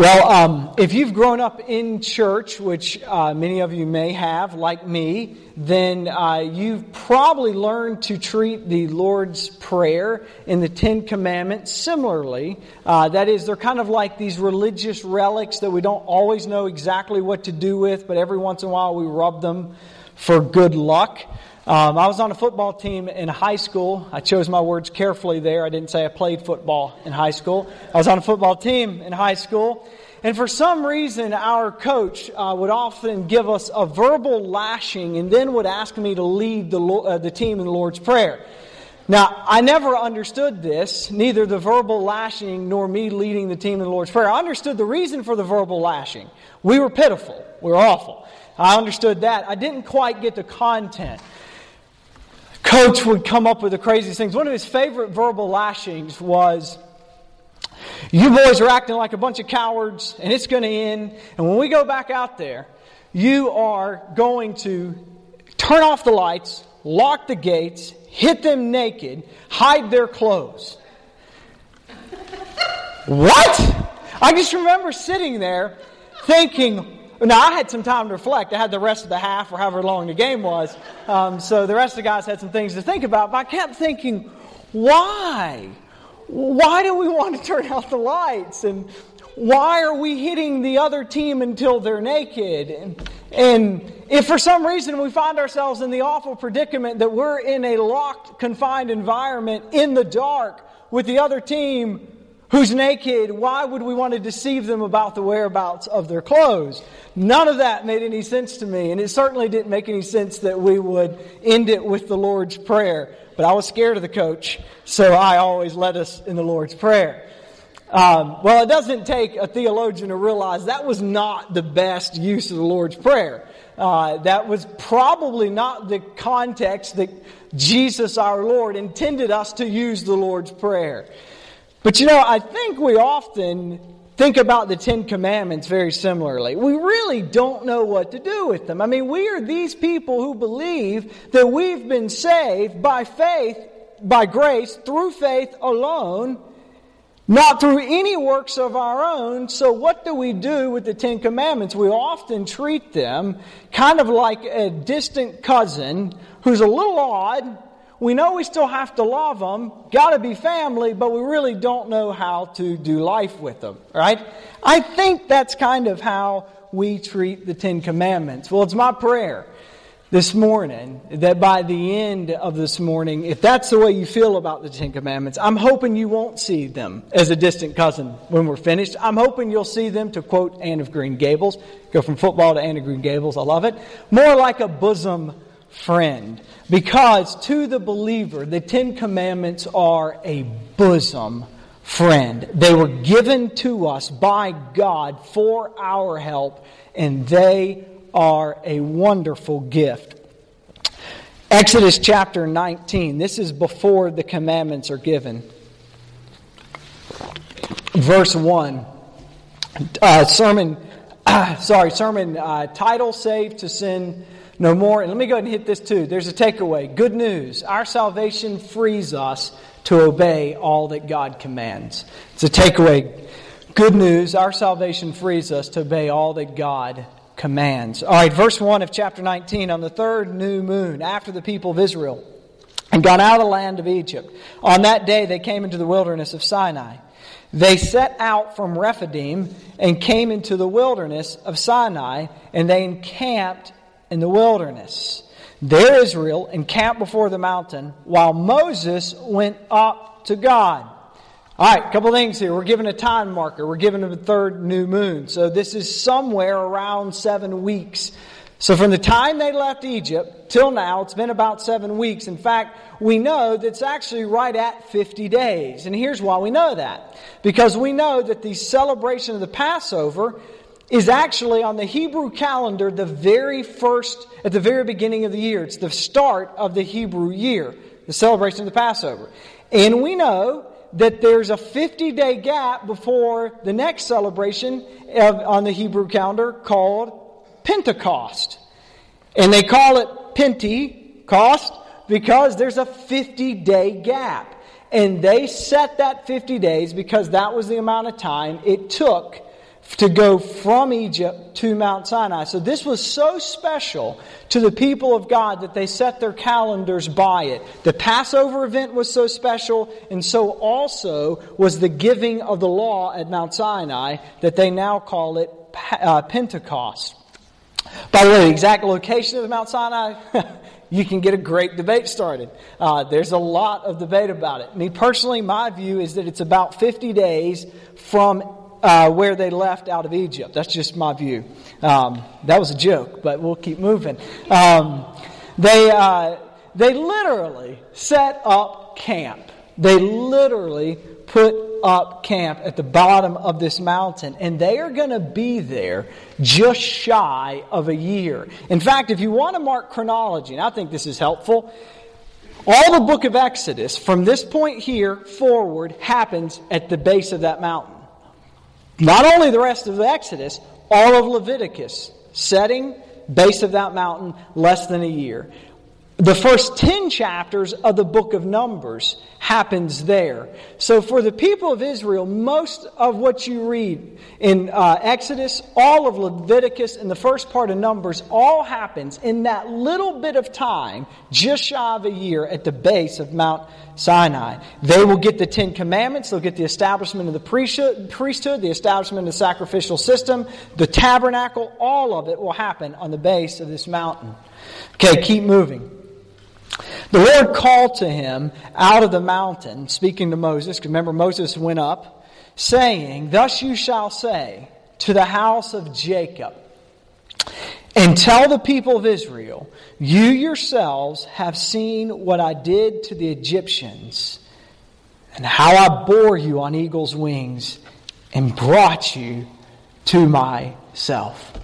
Well, um, if you've grown up in church, which uh, many of you may have, like me, then uh, you've probably learned to treat the Lord's Prayer and the Ten Commandments similarly. Uh, that is, they're kind of like these religious relics that we don't always know exactly what to do with, but every once in a while we rub them for good luck. Um, I was on a football team in high school. I chose my words carefully there. I didn't say I played football in high school. I was on a football team in high school. And for some reason, our coach uh, would often give us a verbal lashing and then would ask me to lead the, uh, the team in the Lord's Prayer. Now, I never understood this, neither the verbal lashing nor me leading the team in the Lord's Prayer. I understood the reason for the verbal lashing. We were pitiful. We were awful. I understood that. I didn't quite get the content. Coach would come up with the craziest things. One of his favorite verbal lashings was, You boys are acting like a bunch of cowards, and it's going to end. And when we go back out there, you are going to turn off the lights, lock the gates, hit them naked, hide their clothes. what? I just remember sitting there thinking, now, I had some time to reflect. I had the rest of the half or however long the game was. Um, so the rest of the guys had some things to think about. But I kept thinking, why? Why do we want to turn out the lights? And why are we hitting the other team until they're naked? And, and if for some reason we find ourselves in the awful predicament that we're in a locked, confined environment in the dark with the other team who's naked, why would we want to deceive them about the whereabouts of their clothes? None of that made any sense to me, and it certainly didn't make any sense that we would end it with the Lord's Prayer. But I was scared of the coach, so I always led us in the Lord's Prayer. Um, well, it doesn't take a theologian to realize that was not the best use of the Lord's Prayer. Uh, that was probably not the context that Jesus our Lord intended us to use the Lord's Prayer. But you know, I think we often think about the Ten Commandments very similarly. We really don't know what to do with them. I mean, we are these people who believe that we've been saved by faith, by grace, through faith alone, not through any works of our own. So, what do we do with the Ten Commandments? We often treat them kind of like a distant cousin who's a little odd we know we still have to love them, got to be family, but we really don't know how to do life with them, right? I think that's kind of how we treat the Ten Commandments. Well, it's my prayer this morning that by the end of this morning, if that's the way you feel about the Ten Commandments, I'm hoping you won't see them as a distant cousin when we're finished. I'm hoping you'll see them, to quote Anne of Green Gables, go from football to Anne of Green Gables, I love it, more like a bosom friend. Because to the believer, the Ten Commandments are a bosom friend. They were given to us by God for our help, and they are a wonderful gift. Exodus chapter 19. This is before the commandments are given. Verse 1. Uh, sermon, uh, sorry, sermon uh, title Saved to Sin no more. And let me go ahead and hit this too. There's a takeaway. Good news. Our salvation frees us to obey all that God commands. It's a takeaway. Good news. Our salvation frees us to obey all that God commands. All right, verse 1 of chapter 19. On the third new moon, after the people of Israel and gone out of the land of Egypt, on that day they came into the wilderness of Sinai. They set out from Rephidim and came into the wilderness of Sinai, and they encamped in the wilderness. There Israel encamped before the mountain while Moses went up to God. All right, a couple things here. We're given a time marker. We're given a third new moon. So this is somewhere around seven weeks. So from the time they left Egypt till now, it's been about seven weeks. In fact, we know that it's actually right at 50 days. And here's why we know that. Because we know that the celebration of the Passover is actually on the Hebrew calendar the very first, at the very beginning of the year. It's the start of the Hebrew year, the celebration of the Passover. And we know that there's a 50 day gap before the next celebration of, on the Hebrew calendar called Pentecost. And they call it Pentecost because there's a 50 day gap. And they set that 50 days because that was the amount of time it took to go from Egypt to Mount Sinai. So this was so special to the people of God that they set their calendars by it. The Passover event was so special, and so also was the giving of the law at Mount Sinai that they now call it uh, Pentecost. By the way, the exact location of Mount Sinai, you can get a great debate started. Uh, there's a lot of debate about it. Me personally, my view is that it's about 50 days from uh, where they left out of Egypt. That's just my view. Um, that was a joke, but we'll keep moving. Um, they, uh, they literally set up camp. They literally put up camp at the bottom of this mountain, and they are going to be there just shy of a year. In fact, if you want to mark chronology, and I think this is helpful, all the book of Exodus from this point here forward happens at the base of that mountain. Not only the rest of Exodus, all of Leviticus, setting, base of that mountain, less than a year. The first 10 chapters of the book of Numbers happens there. So for the people of Israel, most of what you read in uh, Exodus, all of Leviticus, and the first part of Numbers, all happens in that little bit of time, just shy of a year, at the base of Mount Sinai. They will get the Ten Commandments, they'll get the establishment of the priesthood, the establishment of the sacrificial system, the tabernacle, all of it will happen on the base of this mountain. Okay, keep moving. The Lord called to him out of the mountain, speaking to Moses, remember Moses went up, saying, Thus you shall say to the house of Jacob, and tell the people of Israel, You yourselves have seen what I did to the Egyptians, and how I bore you on eagle's wings and brought you to myself.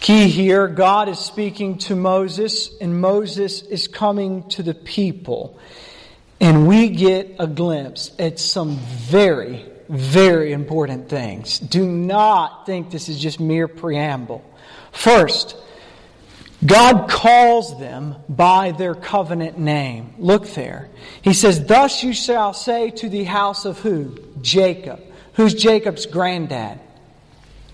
Key here, God is speaking to Moses, and Moses is coming to the people. And we get a glimpse at some very, very important things. Do not think this is just mere preamble. First, God calls them by their covenant name. Look there. He says, Thus you shall say to the house of who? Jacob. Who's Jacob's granddad?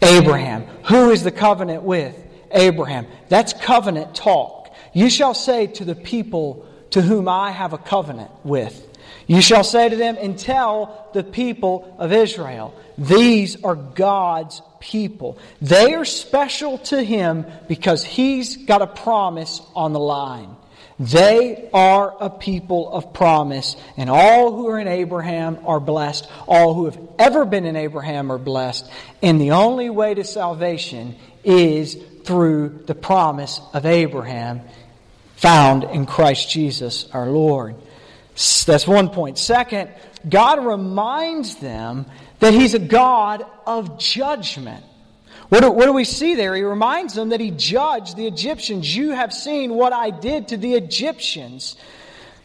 Abraham. Who is the covenant with? Abraham. That's covenant talk. You shall say to the people to whom I have a covenant with. You shall say to them, and tell the people of Israel, these are God's people. They are special to Him because He's got a promise on the line. They are a people of promise, and all who are in Abraham are blessed. All who have ever been in Abraham are blessed. And the only way to salvation is through the promise of Abraham found in Christ Jesus our Lord. That's one point. Second, God reminds them that He's a God of judgment. What do, what do, we see there? He reminds them that he judged the Egyptians. You have seen what I did to the Egyptians.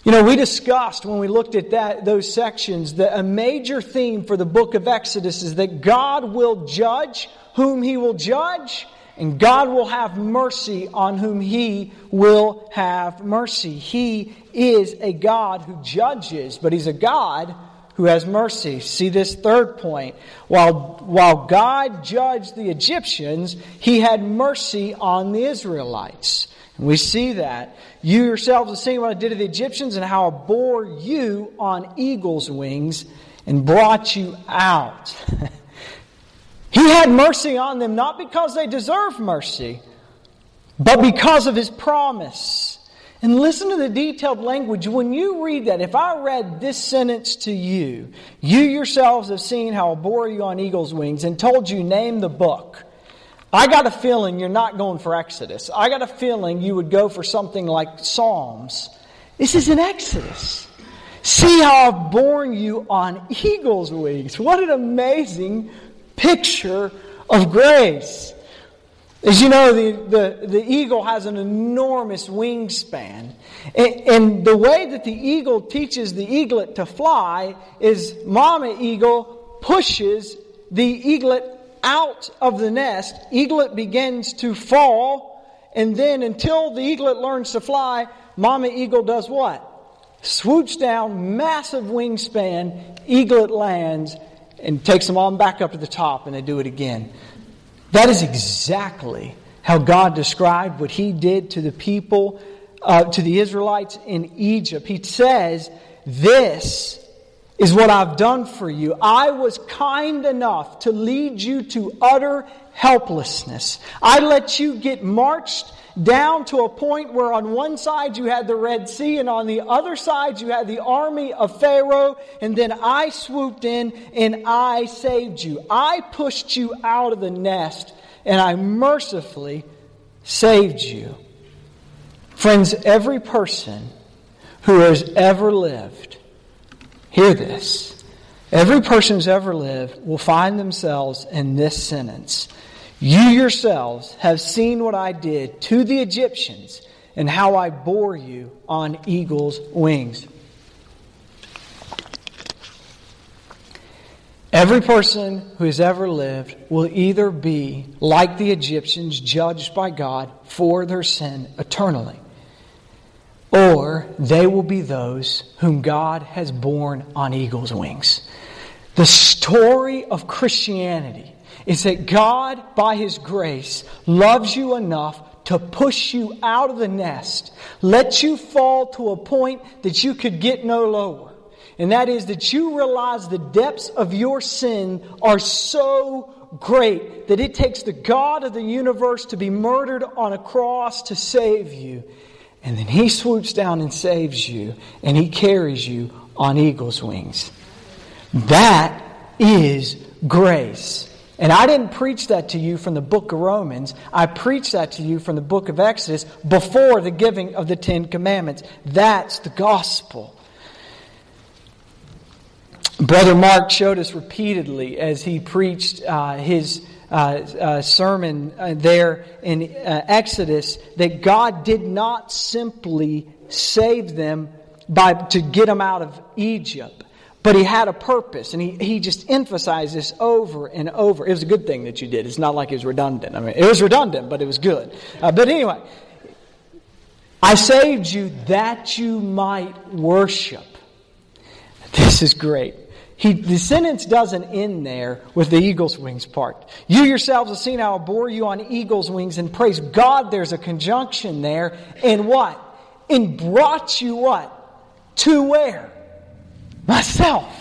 You know, we discussed when we looked at that, those sections that a major theme for the book of Exodus is that God will judge whom he will judge, and God will have mercy on whom he will have mercy. He is a God who judges, but he's a God who has mercy. See this third point. While, while God judged the Egyptians, he had mercy on the Israelites. And we see that. You yourselves have seen what I did to the Egyptians and how I bore you on eagle's wings and brought you out. he had mercy on them not because they deserved mercy, but because of his promise. And listen to the detailed language. When you read that, if I read this sentence to you, you yourselves have seen how I bore you on eagle's wings and told you, name the book. I got a feeling you're not going for Exodus. I got a feeling you would go for something like Psalms. This is an Exodus. See how I've borne you on eagle's wings. What an amazing picture of grace. As you know, the, the, the eagle has an enormous wingspan. And, and the way that the eagle teaches the eaglet to fly is mama eagle pushes the eaglet out of the nest. Eaglet begins to fall, and then until the eaglet learns to fly, mama eagle does what? Swoops down, massive wingspan, eaglet lands, and takes them on back up to the top, and they do it again. That is exactly how God described what He did to the people, uh, to the Israelites in Egypt. He says, This is what I've done for you. I was kind enough to lead you to utter helplessness. I let you get marched down to a point where on one side you had the Red Sea and on the other side you had the army of Pharaoh. And then I swooped in and I saved you. I pushed you out of the nest and I mercifully saved you. Friends, every person who has ever lived, hear this. Every person who's ever lived will find themselves in this sentence you yourselves have seen what I did to the Egyptians and how I bore you on eagle's wings. Every person who has ever lived will either be, like the Egyptians, judged by God for their sin eternally, or they will be those whom God has borne on eagle's wings. The story of Christianity is that God, by His grace, loves you enough to push you out of the nest, let you fall to a point that you could get no lower. And that is that you realize the depths of your sin are so great that it takes the God of the universe to be murdered on a cross to save you. And then He swoops down and saves you, and He carries you on eagle's wings. That is grace. And I didn't preach that to you from the book of Romans. I preached that to you from the book of Exodus before the giving of the Ten Commandments. That's the gospel. Brother Mark showed us repeatedly as he preached uh, his uh, uh, sermon uh, there in uh, Exodus that God did not simply save them by, to get them out of Egypt. But he had a purpose, and he, he just emphasized this over and over. It was a good thing that you did. It's not like it was redundant. I mean, it was redundant, but it was good. Uh, but anyway, I saved you that you might worship. This is great. He, the sentence doesn't end there with the eagle's wings part. You yourselves have seen how I bore you on eagle's wings, and praise God, there's a conjunction there. And what? And brought you what? To where? Myself.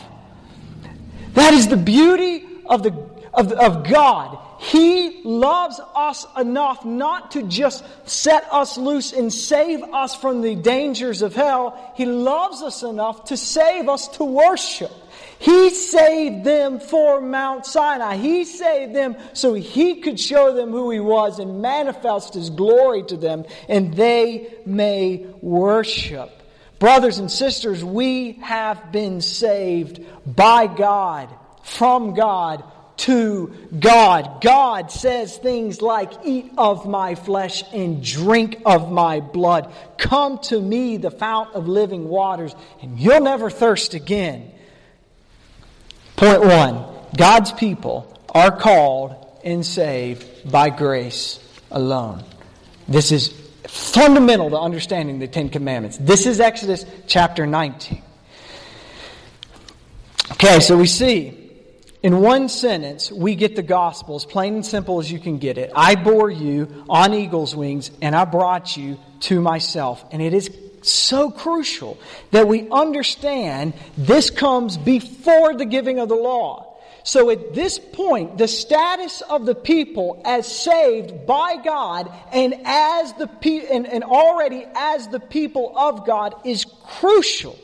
That is the beauty of, the, of, of God. He loves us enough not to just set us loose and save us from the dangers of hell. He loves us enough to save us to worship. He saved them for Mount Sinai. He saved them so he could show them who he was and manifest his glory to them, and they may worship. Brothers and sisters, we have been saved by God, from God, to God. God says things like, Eat of my flesh and drink of my blood. Come to me, the fount of living waters, and you'll never thirst again. Point one God's people are called and saved by grace alone. This is fundamental to understanding the Ten Commandments. This is Exodus chapter 19. Okay, so we see in one sentence, we get the gospel as plain and simple as you can get it. I bore you on eagle's wings, and I brought you to myself. And it is so crucial that we understand this comes before the giving of the law. So at this point, the status of the people as saved by God and as the pe- and, and already as the people of God is crucial.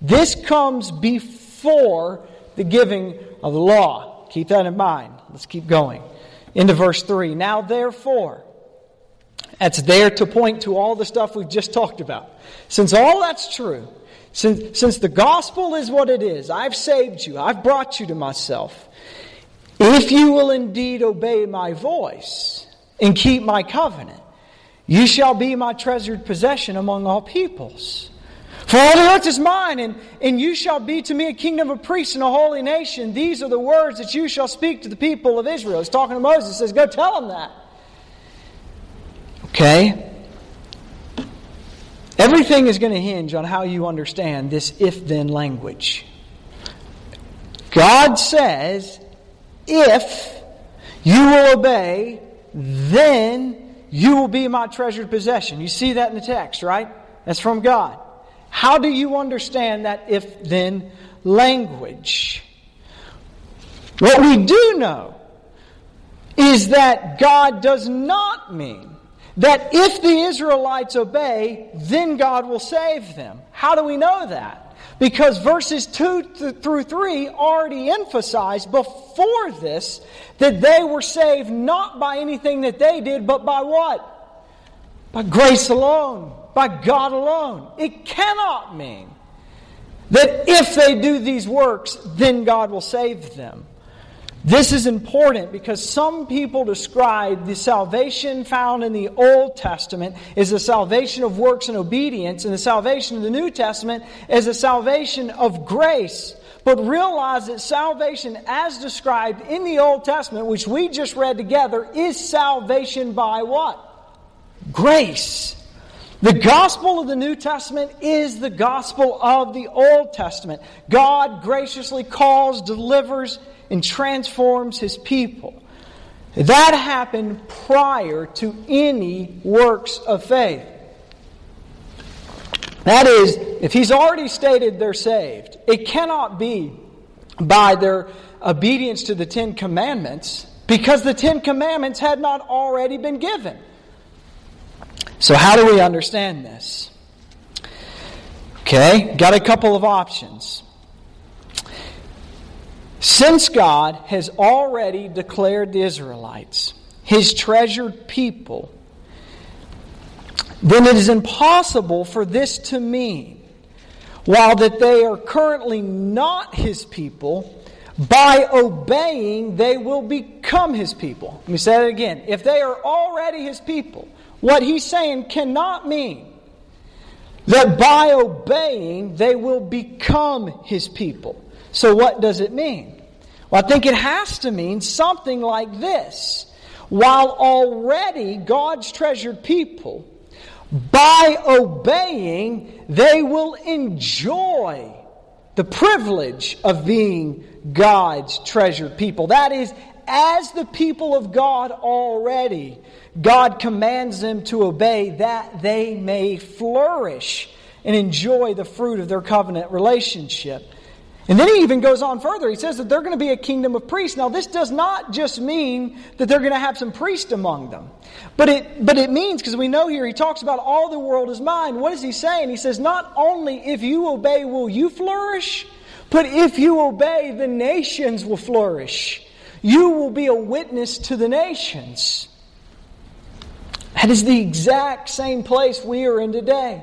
This comes before the giving of the law. Keep that in mind. Let's keep going. Into verse 3. Now therefore, that's there to point to all the stuff we've just talked about. Since all that's true, since, since the gospel is what it is, I've saved you, I've brought you to myself. If you will indeed obey my voice and keep my covenant, you shall be my treasured possession among all peoples. For all the earth is mine, and, and you shall be to me a kingdom of priests and a holy nation. These are the words that you shall speak to the people of Israel. He's talking to Moses, says, Go tell them that. Okay? Everything is going to hinge on how you understand this if then language. God says, if you will obey, then you will be my treasured possession. You see that in the text, right? That's from God. How do you understand that if then language? What we do know is that God does not mean that if the Israelites obey, then God will save them. How do we know that? Because verses 2 through 3 already emphasized before this that they were saved not by anything that they did, but by what? By grace alone, by God alone. It cannot mean that if they do these works, then God will save them. This is important because some people describe the salvation found in the Old Testament as the salvation of works and obedience, and the salvation of the New Testament as a salvation of grace. But realize that salvation, as described in the Old Testament, which we just read together, is salvation by what? Grace. The gospel of the New Testament is the gospel of the Old Testament. God graciously calls, delivers, and transforms his people. That happened prior to any works of faith. That is, if he's already stated they're saved, it cannot be by their obedience to the Ten Commandments because the Ten Commandments had not already been given. So, how do we understand this? Okay, got a couple of options. Since God has already declared the Israelites his treasured people, then it is impossible for this to mean, while that they are currently not his people, by obeying they will become his people. Let me say that again. If they are already his people, what he's saying cannot mean that by obeying they will become his people. So, what does it mean? Well, I think it has to mean something like this. While already God's treasured people, by obeying, they will enjoy the privilege of being God's treasured people. That is, as the people of God already, God commands them to obey that they may flourish and enjoy the fruit of their covenant relationship. And then he even goes on further. He says that they're going to be a kingdom of priests. Now, this does not just mean that they're going to have some priests among them. But it, but it means, because we know here he talks about all the world is mine. What is he saying? He says, not only if you obey will you flourish, but if you obey, the nations will flourish. You will be a witness to the nations. That is the exact same place we are in today.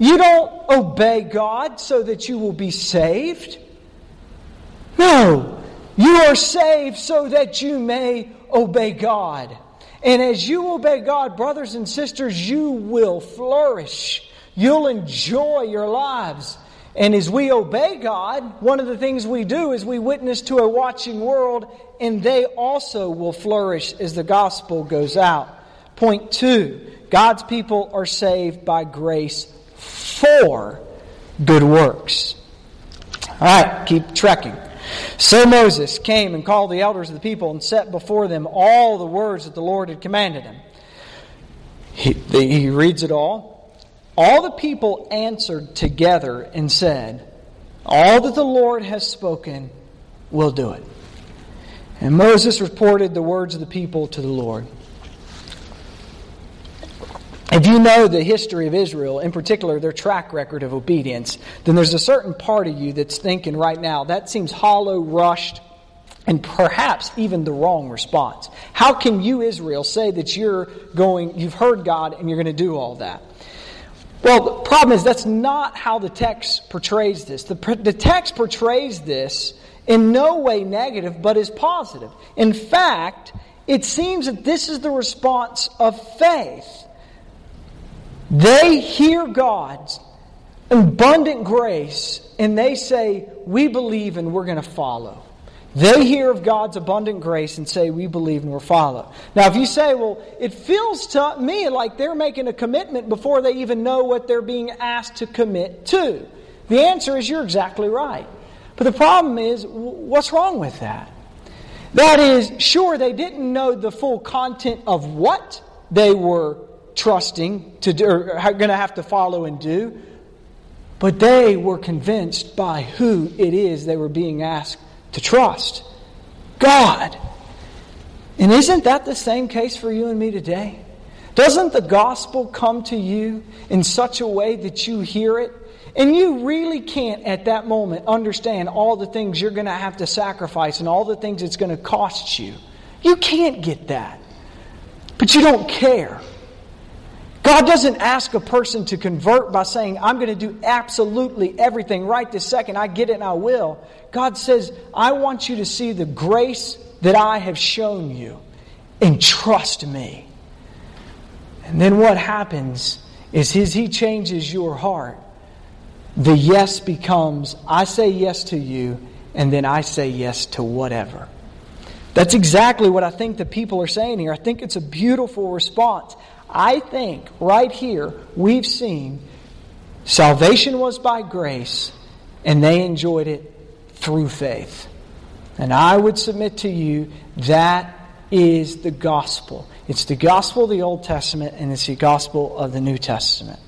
You don't obey God so that you will be saved. No, you are saved so that you may obey God. And as you obey God, brothers and sisters, you will flourish. You'll enjoy your lives. And as we obey God, one of the things we do is we witness to a watching world, and they also will flourish as the gospel goes out. Point two God's people are saved by grace for good works. All right, keep trekking. So Moses came and called the elders of the people and set before them all the words that the Lord had commanded him. He, he reads it all. All the people answered together and said, All that the Lord has spoken, we'll do it. And Moses reported the words of the people to the Lord. If you know the history of Israel, in particular their track record of obedience, then there's a certain part of you that's thinking right now, that seems hollow, rushed, and perhaps even the wrong response. How can you, Israel, say that you're going, you've heard God and you're going to do all that? Well, the problem is that's not how the text portrays this. The, the text portrays this in no way negative, but is positive. In fact, it seems that this is the response of faith. They hear God's abundant grace and they say, We believe and we're going to follow. They hear of God's abundant grace and say, We believe and we'll follow. Now, if you say, Well, it feels to me like they're making a commitment before they even know what they're being asked to commit to, the answer is you're exactly right. But the problem is, what's wrong with that? That is, sure, they didn't know the full content of what they were trusting to do, or going to have to follow and do, but they were convinced by who it is they were being asked to trust God. And isn't that the same case for you and me today? Doesn't the gospel come to you in such a way that you hear it and you really can't at that moment understand all the things you're going to have to sacrifice and all the things it's going to cost you? You can't get that. But you don't care. God doesn't ask a person to convert by saying, I'm going to do absolutely everything right this second. I get it and I will. God says, I want you to see the grace that I have shown you and trust me. And then what happens is as He changes your heart, the yes becomes, I say yes to you, and then I say yes to whatever. That's exactly what I think the people are saying here. I think it's a beautiful response. I think right here we've seen salvation was by grace, and they enjoyed it through faith. And I would submit to you that is the gospel. It's the gospel of the Old Testament and it's the gospel of the New Testament.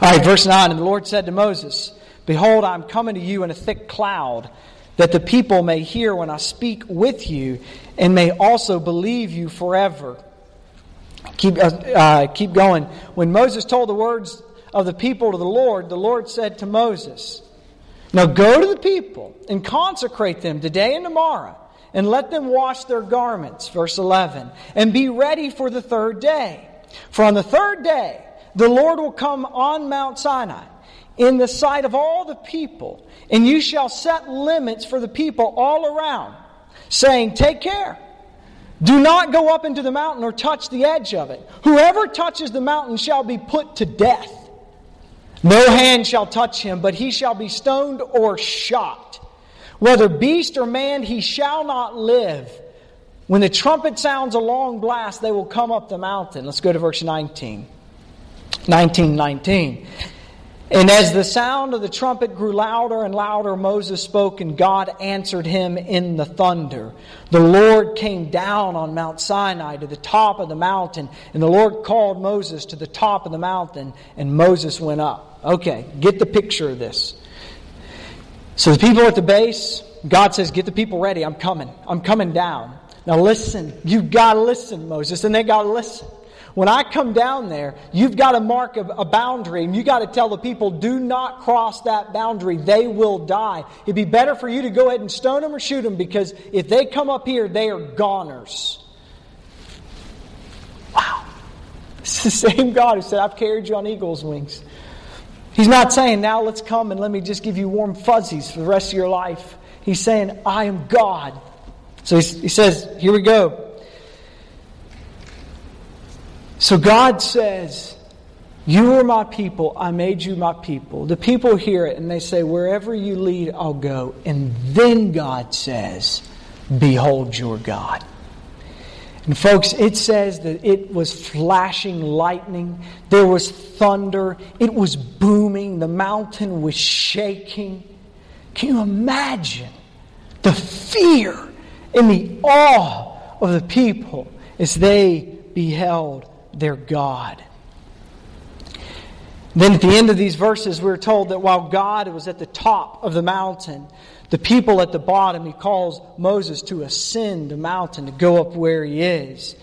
All right, verse 9 And the Lord said to Moses, Behold, I'm coming to you in a thick cloud, that the people may hear when I speak with you and may also believe you forever. Keep, uh, uh, keep going. When Moses told the words of the people to the Lord, the Lord said to Moses, now go to the people and consecrate them today and tomorrow, and let them wash their garments, verse 11, and be ready for the third day. For on the third day, the Lord will come on Mount Sinai in the sight of all the people, and you shall set limits for the people all around, saying, Take care. Do not go up into the mountain or touch the edge of it. Whoever touches the mountain shall be put to death. No hand shall touch him, but he shall be stoned or shot. Whether beast or man, he shall not live. When the trumpet sounds a long blast, they will come up the mountain. Let's go to verse 19. 19, 19. And as the sound of the trumpet grew louder and louder, Moses spoke, and God answered him in the thunder. The Lord came down on Mount Sinai to the top of the mountain, and the Lord called Moses to the top of the mountain, and Moses went up. Okay, get the picture of this. So the people at the base, God says, Get the people ready. I'm coming. I'm coming down. Now listen. You've got to listen, Moses, and they got to listen. When I come down there, you've got to mark a, a boundary and you've got to tell the people, do not cross that boundary. They will die. It'd be better for you to go ahead and stone them or shoot them because if they come up here, they are goners. Wow. It's the same God who said, I've carried you on eagle's wings. He's not saying, now let's come and let me just give you warm fuzzies for the rest of your life. He's saying, I am God. So he says, here we go. So God says, You are my people. I made you my people. The people hear it and they say, Wherever you lead, I'll go. And then God says, Behold your God. And folks, it says that it was flashing lightning, there was thunder, it was booming, the mountain was shaking. Can you imagine the fear and the awe of the people as they beheld their God? Then at the end of these verses, we're told that while God was at the top of the mountain, the people at the bottom, he calls Moses to ascend the mountain, to go up where he is.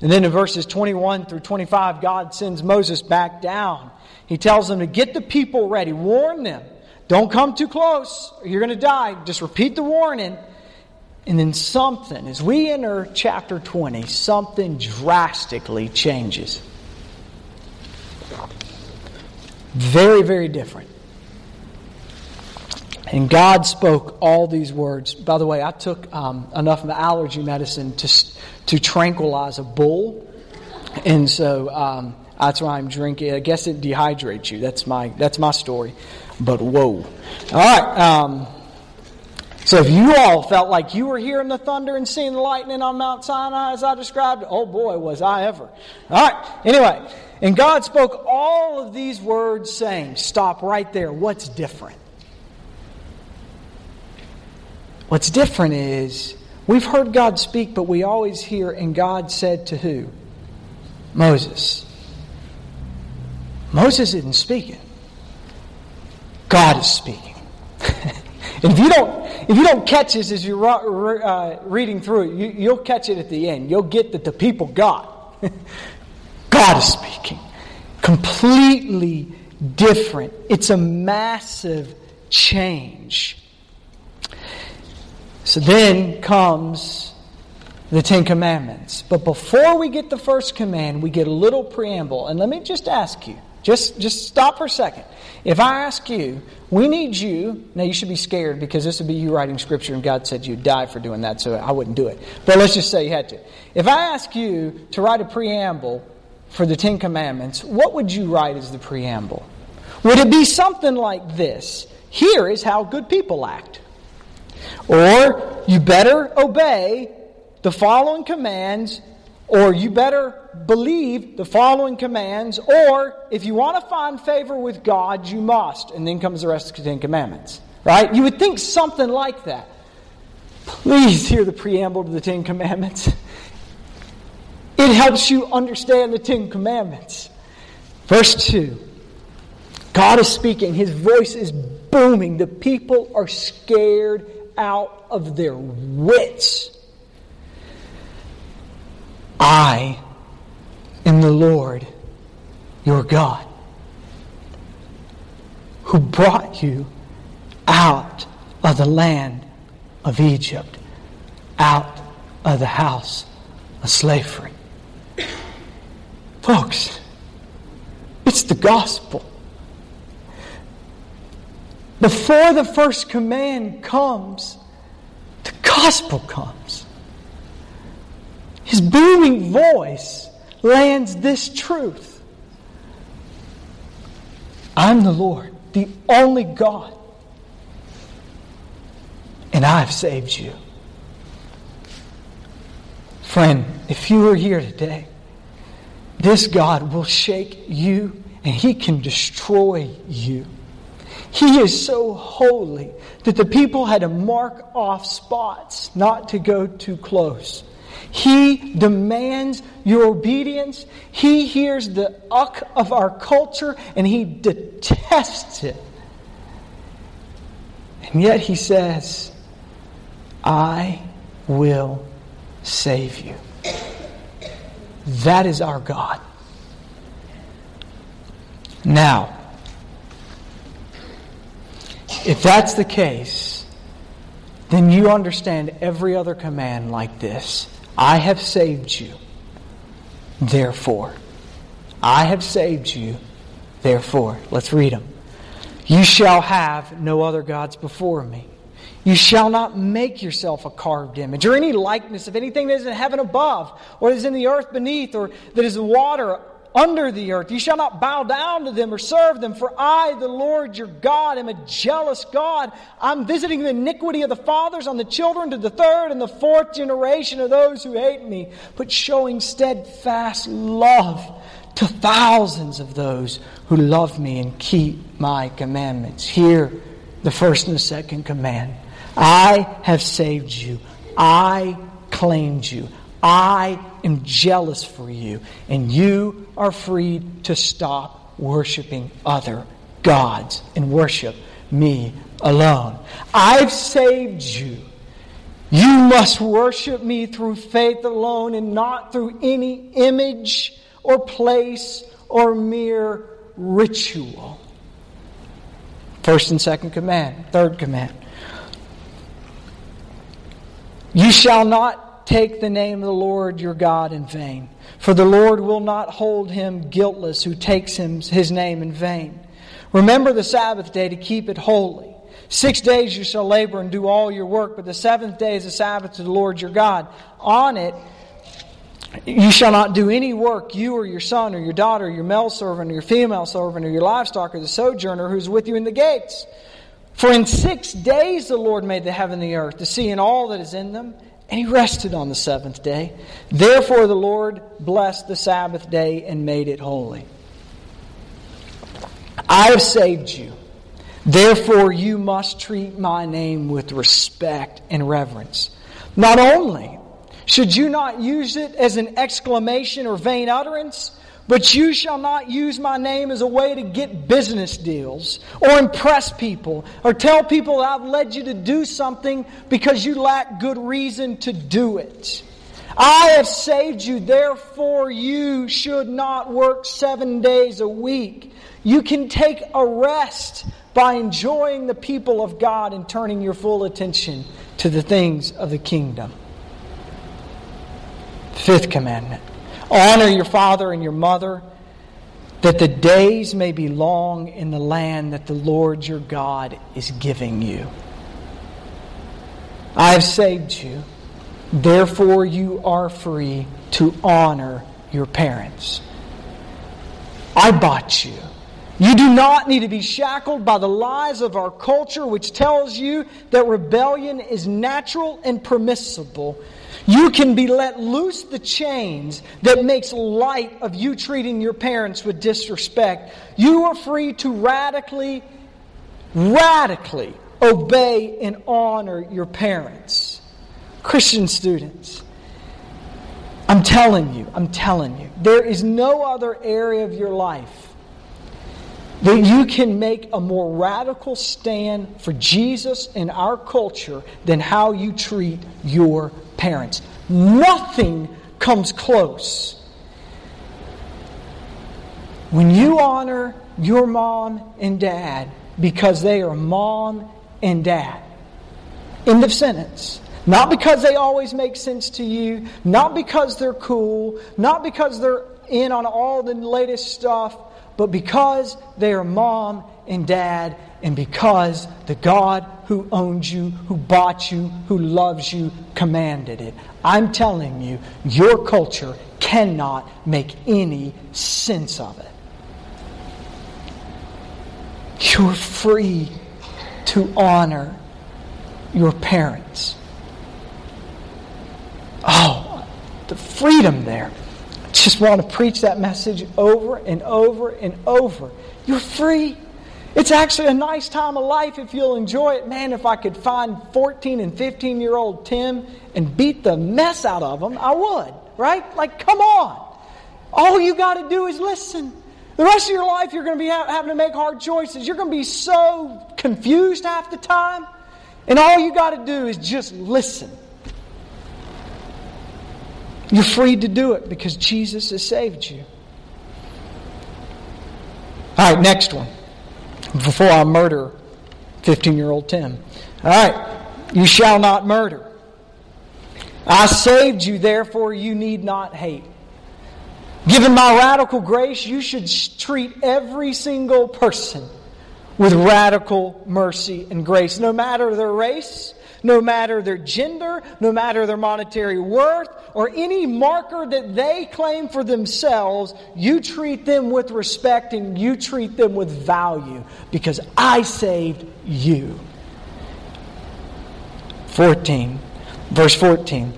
And then in verses 21 through 25, God sends Moses back down. He tells them to get the people ready, warn them. Don't come too close, you're going to die. Just repeat the warning. And then something, as we enter chapter 20, something drastically changes. Very, very different. And God spoke all these words. By the way, I took um, enough of the allergy medicine to, to tranquilize a bull. And so um, that's why I'm drinking. I guess it dehydrates you. That's my, that's my story. But whoa. All right. Um, so if you all felt like you were hearing the thunder and seeing the lightning on Mount Sinai as I described, oh boy, was I ever. All right. Anyway, and God spoke all of these words saying, stop right there. What's different? What's different is we've heard God speak, but we always hear, and God said to who? Moses. Moses isn't speaking. God is speaking. And if you don't, if you don't catch this as you're uh, reading through it, you, will catch it at the end. You'll get that the people got. God is speaking. Completely different. It's a massive change. So then comes the Ten Commandments. But before we get the first command, we get a little preamble. And let me just ask you just, just stop for a second. If I ask you, we need you, now you should be scared because this would be you writing scripture and God said you'd die for doing that, so I wouldn't do it. But let's just say you had to. If I ask you to write a preamble for the Ten Commandments, what would you write as the preamble? Would it be something like this? Here is how good people act. Or you better obey the following commands or you better believe the following commands, or if you want to find favor with God, you must. And then comes the rest of the Ten Commandments. Right? You would think something like that. Please hear the preamble to the Ten Commandments. It helps you understand the Ten Commandments. Verse 2 God is speaking, His voice is booming. The people are scared out of their wits. I am the Lord your God who brought you out of the land of Egypt, out of the house of slavery. Folks, it's the gospel. Before the first command comes, the gospel comes. His booming voice lands this truth I'm the Lord, the only God, and I've saved you. Friend, if you are here today, this God will shake you and he can destroy you. He is so holy that the people had to mark off spots not to go too close. He demands your obedience. He hears the uck of our culture and he detests it. And yet he says, I will save you. That is our God. Now, if that's the case, then you understand every other command like this. I have saved you. Therefore, I have saved you. Therefore, let's read them. You shall have no other gods before me. You shall not make yourself a carved image or any likeness of anything that is in heaven above, or that is in the earth beneath, or that is in water under the earth. You shall not bow down to them or serve them, for I, the Lord your God, am a jealous God. I'm visiting the iniquity of the fathers on the children to the third and the fourth generation of those who hate me, but showing steadfast love to thousands of those who love me and keep my commandments. Hear the first and the second command. I have saved you. I claimed you. I am jealous for you, and you are free to stop worshiping other gods and worship me alone. I've saved you. You must worship me through faith alone and not through any image or place or mere ritual. First and second command. Third command. You shall not take the name of the Lord your God in vain. For the Lord will not hold him guiltless who takes him, his name in vain. Remember the Sabbath day to keep it holy. Six days you shall labor and do all your work, but the seventh day is a Sabbath to the Lord your God. On it you shall not do any work, you or your son or your daughter, or your male servant or your female servant or your livestock or the sojourner who's with you in the gates. For in six days the Lord made the heaven and the earth, the sea and all that is in them and he rested on the seventh day. Therefore, the Lord blessed the Sabbath day and made it holy. I have saved you. Therefore, you must treat my name with respect and reverence. Not only should you not use it as an exclamation or vain utterance, but you shall not use my name as a way to get business deals or impress people or tell people I've led you to do something because you lack good reason to do it. I have saved you, therefore you should not work seven days a week. You can take a rest by enjoying the people of God and turning your full attention to the things of the kingdom. Fifth commandment Honor your father and your mother, that the days may be long in the land that the Lord your God is giving you. I have saved you, therefore you are free to honor your parents. I bought you. You do not need to be shackled by the lies of our culture, which tells you that rebellion is natural and permissible you can be let loose the chains that makes light of you treating your parents with disrespect. You are free to radically, radically obey and honor your parents. Christian students, I'm telling you, I'm telling you, there is no other area of your life that you can make a more radical stand for Jesus in our culture than how you treat your parents. Nothing comes close. When you honor your mom and dad because they are mom and dad, end of sentence. Not because they always make sense to you, not because they're cool, not because they're in on all the latest stuff, but because they are mom and dad, and because the God who owns you, who bought you, who loves you, commanded it. I'm telling you, your culture cannot make any sense of it. You're free to honor your parents. Oh, the freedom there I just want to preach that message over and over and over. You're free. It's actually a nice time of life if you'll enjoy it. Man, if I could find 14 and 15 year old Tim and beat the mess out of them, I would, right? Like, come on. All you got to do is listen. The rest of your life, you're going to be having to make hard choices. You're going to be so confused half the time. And all you got to do is just listen. You're free to do it because Jesus has saved you. All right, next one. Before I murder 15 year old Tim. All right, you shall not murder. I saved you, therefore you need not hate. Given my radical grace, you should treat every single person with radical mercy and grace, no matter their race, no matter their gender, no matter their monetary worth, or any marker that they claim for themselves, you treat them with respect and you treat them with value because I saved you. 14, verse 14.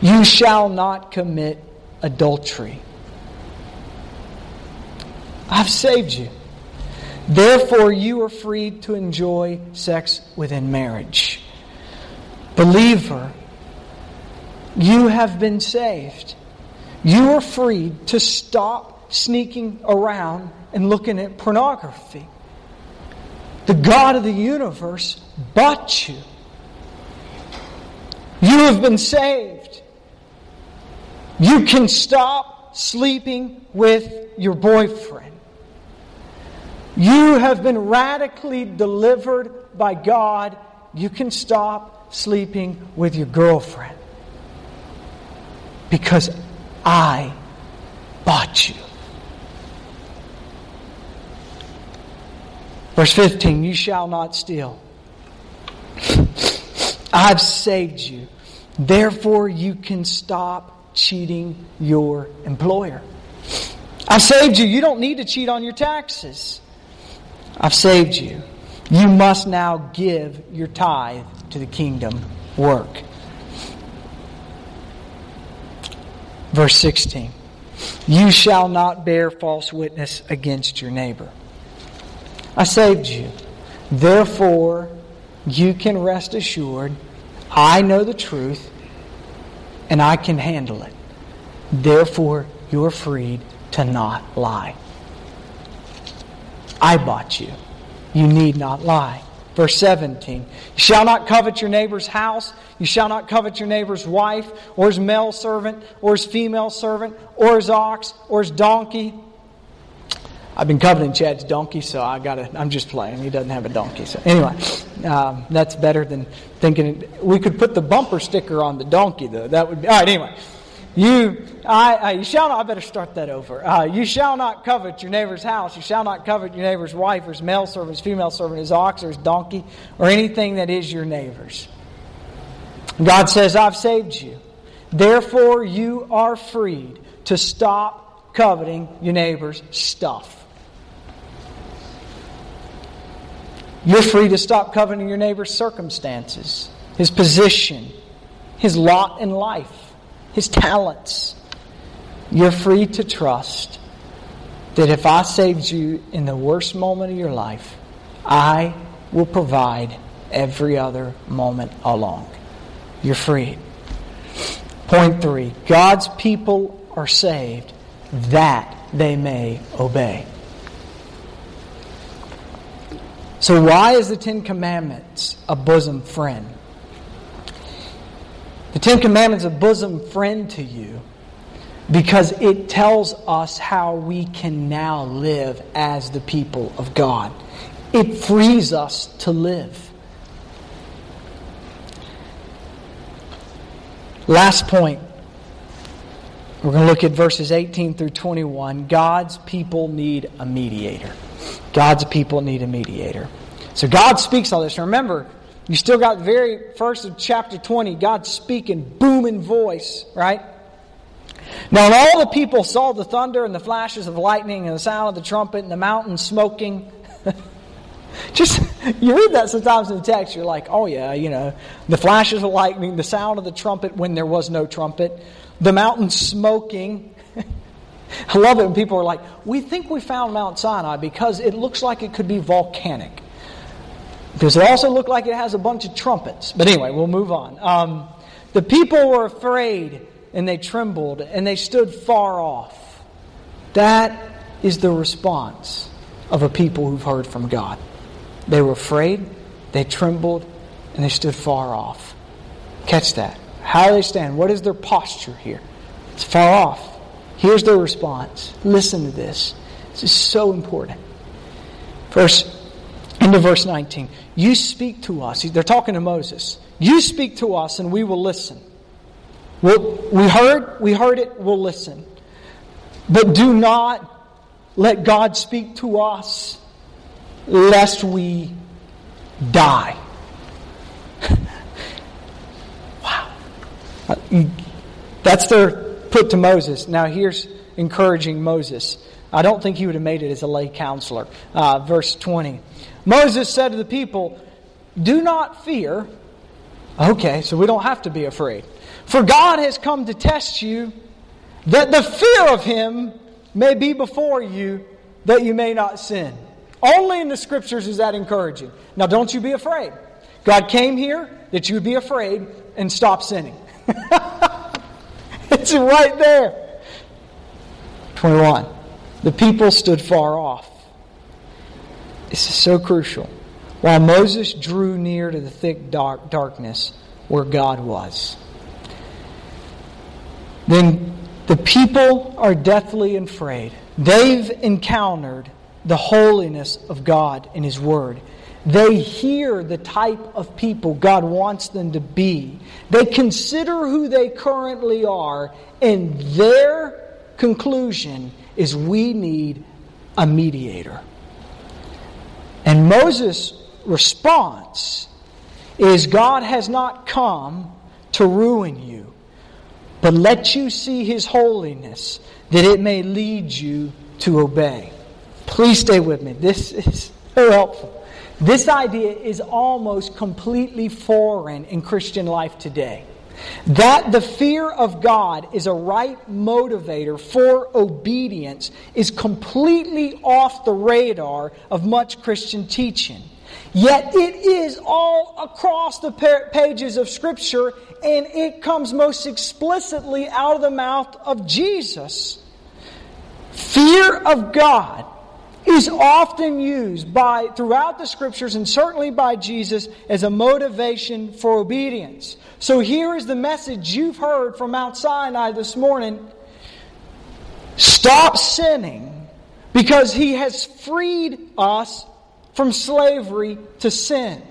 You shall not commit adultery. I've saved you. Therefore, you are free to enjoy sex within marriage. Believer, you have been saved. You are free to stop sneaking around and looking at pornography. The God of the universe bought you. You have been saved. You can stop sleeping with your boyfriend. You have been radically delivered by God. You can stop sleeping with your girlfriend because I bought you. Verse 15 You shall not steal. I've saved you. Therefore, you can stop cheating your employer. I've saved you. You don't need to cheat on your taxes. I've saved you. You must now give your tithe to the kingdom work. Verse 16 You shall not bear false witness against your neighbor. I saved you. Therefore, you can rest assured I know the truth and I can handle it. Therefore, you're freed to not lie. I bought you. You need not lie. Verse 17 You shall not covet your neighbor's house. You shall not covet your neighbor's wife, or his male servant, or his female servant, or his ox, or his donkey. I've been coveting Chad's donkey, so I got to. I'm just playing. He doesn't have a donkey, so anyway, um, that's better than thinking. We could put the bumper sticker on the donkey, though. That would be all right. Anyway, you, I, I, you shall not, I better start that over. Uh, you shall not covet your neighbor's house. You shall not covet your neighbor's wife, or his male servant, his female servant, his ox, or his donkey, or anything that is your neighbor's. God says, I've saved you. Therefore, you are freed to stop coveting your neighbor's stuff. You're free to stop coveting your neighbor's circumstances, his position, his lot in life his talents. You're free to trust that if I saved you in the worst moment of your life, I will provide every other moment along. You're free. Point three God's people are saved that they may obey. So, why is the Ten Commandments a bosom friend? Ten Commandments a bosom friend to you because it tells us how we can now live as the people of God. It frees us to live. Last point. We're going to look at verses 18 through 21. God's people need a mediator. God's people need a mediator. So God speaks all this. Remember, you still got very first of chapter 20, God speaking, booming voice, right? Now, all the people saw the thunder and the flashes of lightning and the sound of the trumpet and the mountain smoking, just you read that sometimes in the text, you're like, oh yeah, you know, the flashes of lightning, the sound of the trumpet when there was no trumpet, the mountain smoking. I love it when people are like, we think we found Mount Sinai because it looks like it could be volcanic. Because it also looked like it has a bunch of trumpets. But anyway, we'll move on. Um, the people were afraid and they trembled and they stood far off. That is the response of a people who've heard from God. They were afraid, they trembled, and they stood far off. Catch that. How do they stand? What is their posture here? It's far off. Here's their response. Listen to this. This is so important. Verse into verse 19. You speak to us. They're talking to Moses. You speak to us and we will listen. We'll, we heard, we heard it, we'll listen. But do not let God speak to us lest we die. wow. That's their put to Moses. Now here's encouraging Moses. I don't think he would have made it as a lay counselor. Uh, verse 20. Moses said to the people, Do not fear. Okay, so we don't have to be afraid. For God has come to test you, that the fear of him may be before you, that you may not sin. Only in the scriptures is that encouraging. Now, don't you be afraid. God came here that you would be afraid and stop sinning. it's right there. 21. The people stood far off this is so crucial. While Moses drew near to the thick dark darkness where God was. Then the people are deathly afraid. They've encountered the holiness of God in His Word. They hear the type of people God wants them to be. They consider who they currently are, and their conclusion is we need a mediator. And Moses' response is God has not come to ruin you, but let you see his holiness, that it may lead you to obey. Please stay with me. This is so helpful. This idea is almost completely foreign in Christian life today. That the fear of God is a right motivator for obedience is completely off the radar of much Christian teaching. Yet it is all across the pages of Scripture, and it comes most explicitly out of the mouth of Jesus. Fear of God is often used by throughout the scriptures and certainly by Jesus as a motivation for obedience. So here is the message you've heard from Mount Sinai this morning. Stop sinning because he has freed us from slavery to sin.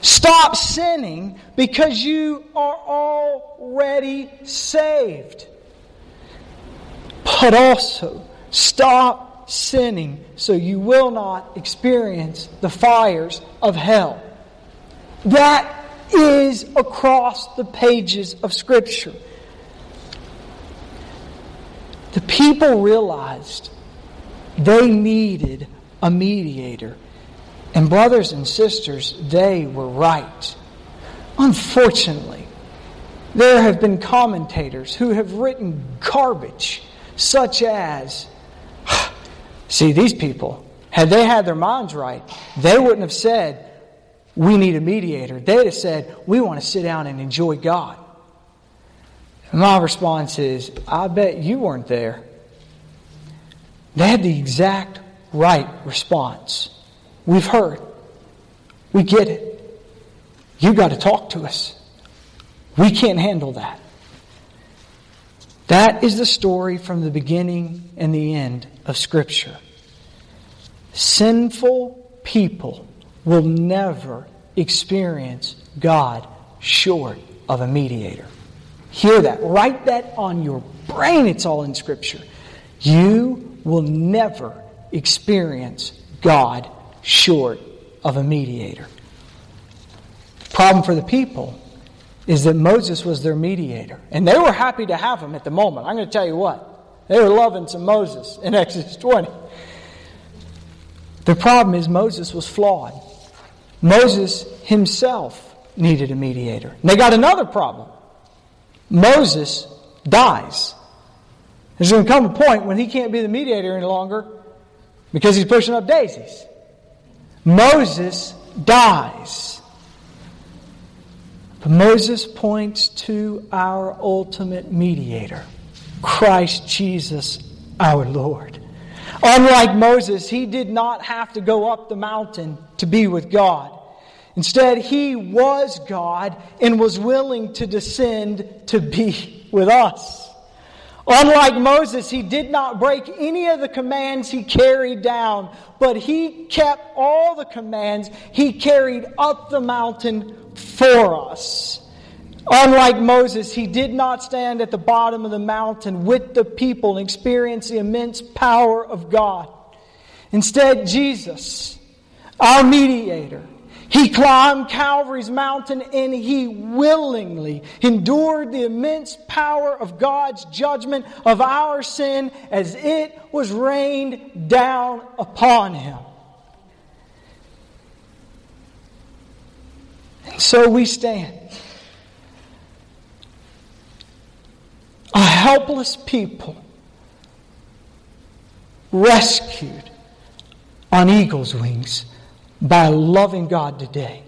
Stop sinning because you are already saved. But also, stop sinning so you will not experience the fires of hell. That is across the pages of Scripture. The people realized they needed a mediator. And, brothers and sisters, they were right. Unfortunately, there have been commentators who have written garbage, such as, see, these people, had they had their minds right, they wouldn't have said, we need a mediator. They'd have said, we want to sit down and enjoy God. And my response is, I bet you weren't there. They had the exact right response. We've heard. We get it. You got to talk to us. We can't handle that. That is the story from the beginning and the end of Scripture. Sinful people will never experience God short of a mediator. Hear that. Write that on your brain. It's all in Scripture. You will never experience God short of a mediator. Problem for the people is that Moses was their mediator. And they were happy to have him at the moment. I'm going to tell you what. They were loving to Moses in Exodus 20. The problem is Moses was flawed. Moses himself needed a mediator. And they got another problem. Moses dies. There's going to come a point when he can't be the mediator any longer because he's pushing up daisies. Moses dies. But Moses points to our ultimate mediator, Christ Jesus our Lord. Unlike Moses, he did not have to go up the mountain to be with God. Instead, he was God and was willing to descend to be with us. Unlike Moses, he did not break any of the commands he carried down, but he kept all the commands he carried up the mountain for us. Unlike Moses, he did not stand at the bottom of the mountain with the people and experience the immense power of God. Instead, Jesus, our mediator, he climbed Calvary's mountain and he willingly endured the immense power of God's judgment of our sin as it was rained down upon him. And so we stand. A helpless people rescued on eagle's wings by loving God today.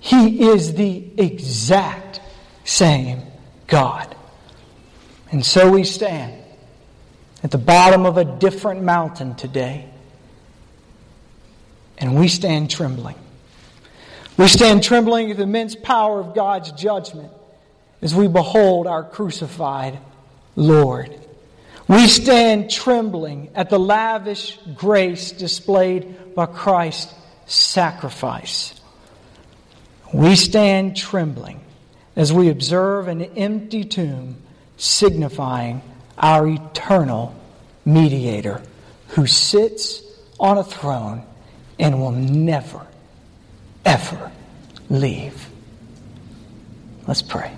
He is the exact same God. And so we stand at the bottom of a different mountain today. And we stand trembling. We stand trembling at the immense power of God's judgment as we behold our crucified Lord. We stand trembling at the lavish grace displayed by Christ's sacrifice. We stand trembling as we observe an empty tomb signifying our eternal mediator who sits on a throne and will never, ever leave. Let's pray.